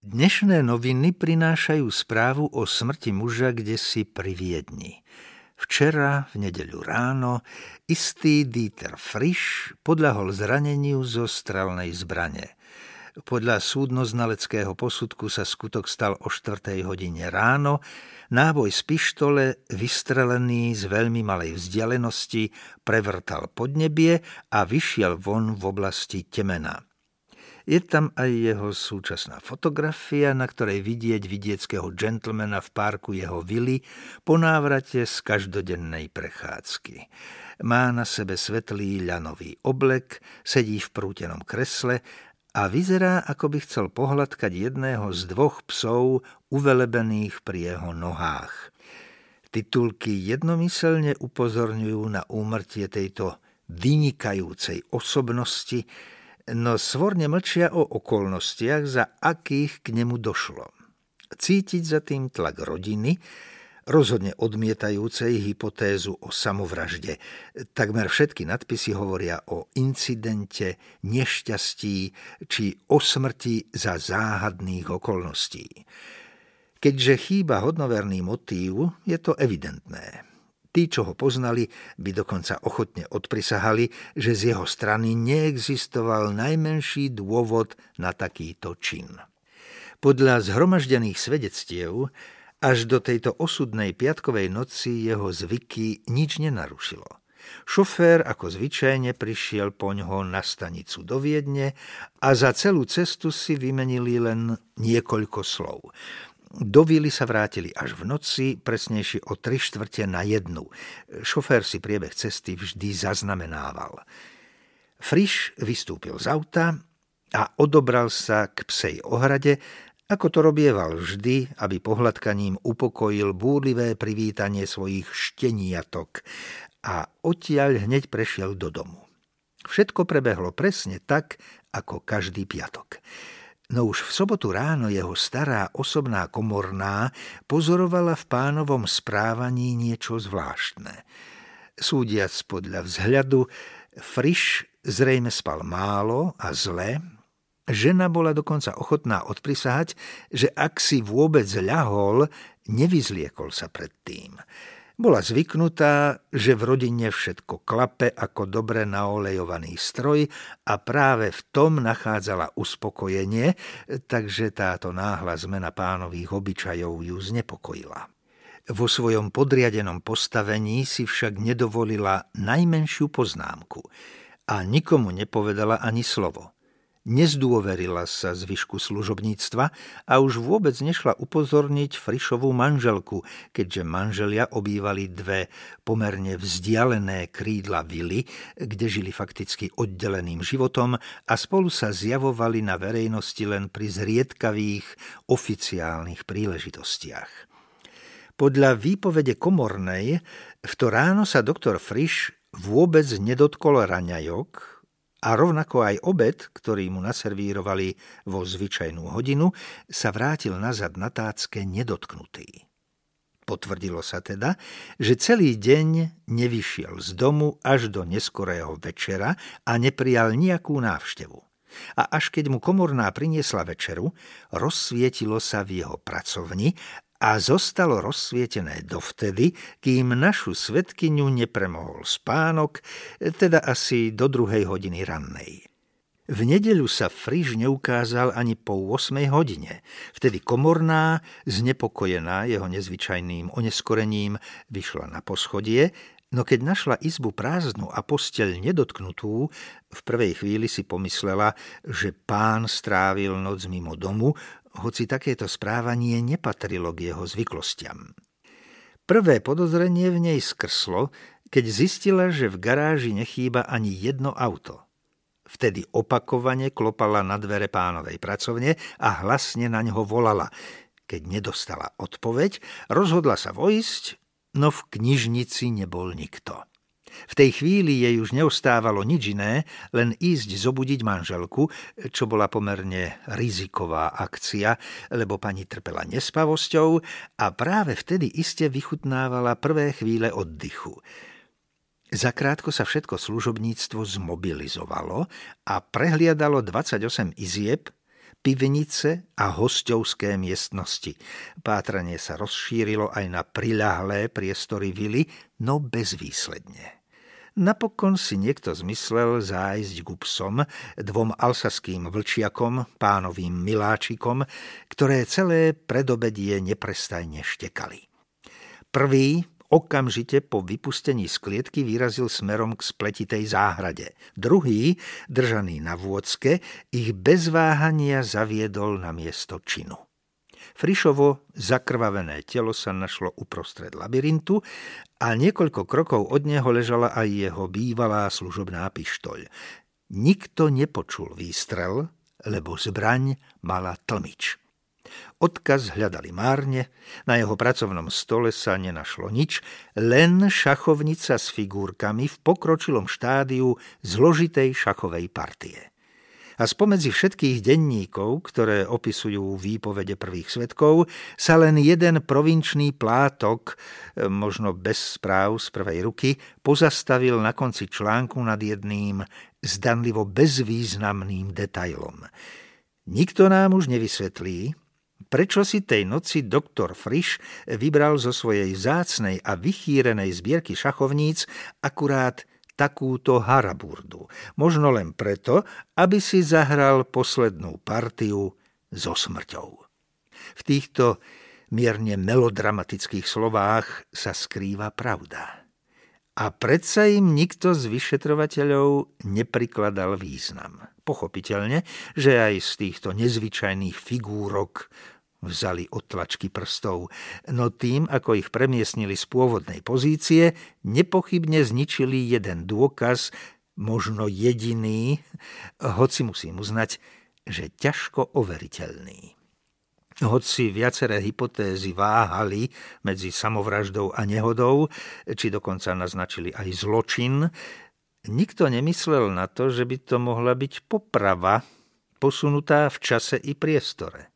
Dnešné noviny prinášajú správu o smrti muža kde si pri Viedni. Včera, v nedeľu ráno, istý Dieter Frisch podľahol zraneniu zo strelnej zbrane. Podľa súdnoznaleckého posudku sa skutok stal o 4. hodine ráno. Náboj z pištole, vystrelený z veľmi malej vzdialenosti, prevrtal podnebie a vyšiel von v oblasti temena. Je tam aj jeho súčasná fotografia, na ktorej vidieť vidieckého džentlmena v parku jeho vily po návrate z každodennej prechádzky. Má na sebe svetlý ľanový oblek, sedí v prútenom kresle a vyzerá, ako by chcel pohľadkať jedného z dvoch psov uvelebených pri jeho nohách. Titulky jednomyselne upozorňujú na úmrtie tejto vynikajúcej osobnosti, no svorne mlčia o okolnostiach, za akých k nemu došlo. Cítiť za tým tlak rodiny, rozhodne odmietajúcej hypotézu o samovražde. Takmer všetky nadpisy hovoria o incidente, nešťastí či o smrti za záhadných okolností. Keďže chýba hodnoverný motív, je to evidentné. Tí, čo ho poznali, by dokonca ochotne odprisahali, že z jeho strany neexistoval najmenší dôvod na takýto čin. Podľa zhromaždených svedectiev až do tejto osudnej piatkovej noci jeho zvyky nič nenarušilo. Šofér ako zvyčajne prišiel po ňoho na stanicu do Viedne a za celú cestu si vymenili len niekoľko slov. Do Vily sa vrátili až v noci, presnejšie o tri štvrte na jednu. Šofér si priebeh cesty vždy zaznamenával. Friš vystúpil z auta a odobral sa k psej ohrade, ako to robieval vždy, aby pohľadkaním upokojil búrlivé privítanie svojich šteniatok a odtiaľ hneď prešiel do domu. Všetko prebehlo presne tak, ako každý piatok. No už v sobotu ráno jeho stará osobná komorná pozorovala v pánovom správaní niečo zvláštne. Súdiac podľa vzhľadu, Friš zrejme spal málo a zle, žena bola dokonca ochotná odprisahať, že ak si vôbec ľahol, nevyzliekol sa predtým. Bola zvyknutá, že v rodine všetko klape ako dobre naolejovaný stroj a práve v tom nachádzala uspokojenie, takže táto náhla zmena pánových obyčajov ju znepokojila. Vo svojom podriadenom postavení si však nedovolila najmenšiu poznámku a nikomu nepovedala ani slovo – Nezdôverila sa zvyšku služobníctva a už vôbec nešla upozorniť Frišovú manželku, keďže manželia obývali dve pomerne vzdialené krídla vily, kde žili fakticky oddeleným životom a spolu sa zjavovali na verejnosti len pri zriedkavých oficiálnych príležitostiach. Podľa výpovede komornej v to ráno sa doktor Friš vôbec nedotkol raňajok, a rovnako aj obed, ktorý mu naservírovali vo zvyčajnú hodinu, sa vrátil nazad na tácke nedotknutý. Potvrdilo sa teda, že celý deň nevyšiel z domu až do neskorého večera a neprijal nejakú návštevu. A až keď mu komorná priniesla večeru, rozsvietilo sa v jeho pracovni a zostalo rozsvietené dovtedy, kým našu svetkyňu nepremohol spánok, teda asi do druhej hodiny rannej. V nedeľu sa Friž neukázal ani po 8 hodine. Vtedy komorná, znepokojená jeho nezvyčajným oneskorením, vyšla na poschodie, no keď našla izbu prázdnu a posteľ nedotknutú, v prvej chvíli si pomyslela, že pán strávil noc mimo domu, hoci takéto správanie nepatrilo k jeho zvyklostiam. Prvé podozrenie v nej skrslo, keď zistila, že v garáži nechýba ani jedno auto. Vtedy opakovane klopala na dvere pánovej pracovne a hlasne na ňo volala. Keď nedostala odpoveď, rozhodla sa vojsť, no v knižnici nebol nikto. V tej chvíli jej už neostávalo nič iné, len ísť zobudiť manželku, čo bola pomerne riziková akcia, lebo pani trpela nespavosťou a práve vtedy iste vychutnávala prvé chvíle oddychu. Zakrátko sa všetko služobníctvo zmobilizovalo a prehliadalo 28 izieb, pivnice a hostovské miestnosti. Pátranie sa rozšírilo aj na priľahlé priestory vily, no bezvýsledne. Napokon si niekto zmyslel zájsť k psom, dvom alsaským vlčiakom, pánovým miláčikom, ktoré celé predobedie neprestajne štekali. Prvý okamžite po vypustení z klietky vyrazil smerom k spletitej záhrade. Druhý, držaný na vôcke, ich bez váhania zaviedol na miesto činu. Frišovo zakrvavené telo sa našlo uprostred labyrintu a niekoľko krokov od neho ležala aj jeho bývalá služobná pištoľ. Nikto nepočul výstrel, lebo zbraň mala tlmič. Odkaz hľadali márne, na jeho pracovnom stole sa nenašlo nič, len šachovnica s figurkami v pokročilom štádiu zložitej šachovej partie. A spomedzi všetkých denníkov, ktoré opisujú výpovede prvých svetkov, sa len jeden provinčný plátok, e, možno bez správ z prvej ruky, pozastavil na konci článku nad jedným zdanlivo bezvýznamným detailom. Nikto nám už nevysvetlí, prečo si tej noci doktor Frisch vybral zo svojej zácnej a vychýrenej zbierky šachovníc akurát takúto haraburdu. Možno len preto, aby si zahral poslednú partiu so smrťou. V týchto mierne melodramatických slovách sa skrýva pravda. A predsa im nikto z vyšetrovateľov neprikladal význam. Pochopiteľne, že aj z týchto nezvyčajných figúrok Vzali otlačky prstov, no tým, ako ich premiestnili z pôvodnej pozície, nepochybne zničili jeden dôkaz, možno jediný, hoci musím uznať, že ťažko overiteľný. Hoci viaceré hypotézy váhali medzi samovraždou a nehodou, či dokonca naznačili aj zločin, nikto nemyslel na to, že by to mohla byť poprava, posunutá v čase i priestore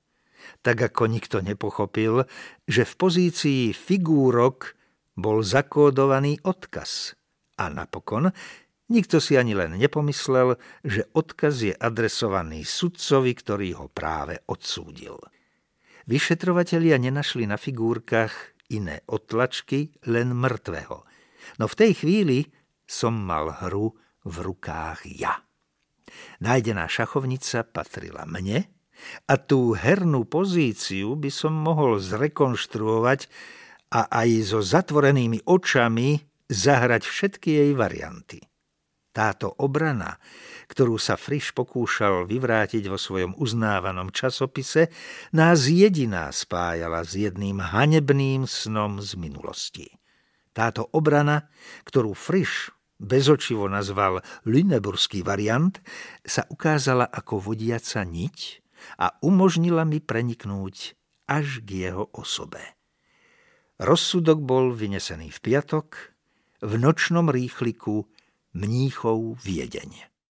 tak ako nikto nepochopil, že v pozícii figúrok bol zakódovaný odkaz. A napokon nikto si ani len nepomyslel, že odkaz je adresovaný sudcovi, ktorý ho práve odsúdil. Vyšetrovatelia nenašli na figúrkach iné otlačky, len mŕtvého. No v tej chvíli som mal hru v rukách ja. Nájdená šachovnica patrila mne a tú hernú pozíciu by som mohol zrekonštruovať a aj so zatvorenými očami zahrať všetky jej varianty. Táto obrana, ktorú sa Friš pokúšal vyvrátiť vo svojom uznávanom časopise, nás jediná spájala s jedným hanebným snom z minulosti. Táto obrana, ktorú Friš bezočivo nazval Lüneburský variant, sa ukázala ako vodiaca niť, a umožnila mi preniknúť až k jeho osobe. Rozsudok bol vynesený v piatok, v nočnom rýchliku mníchov Viedeň.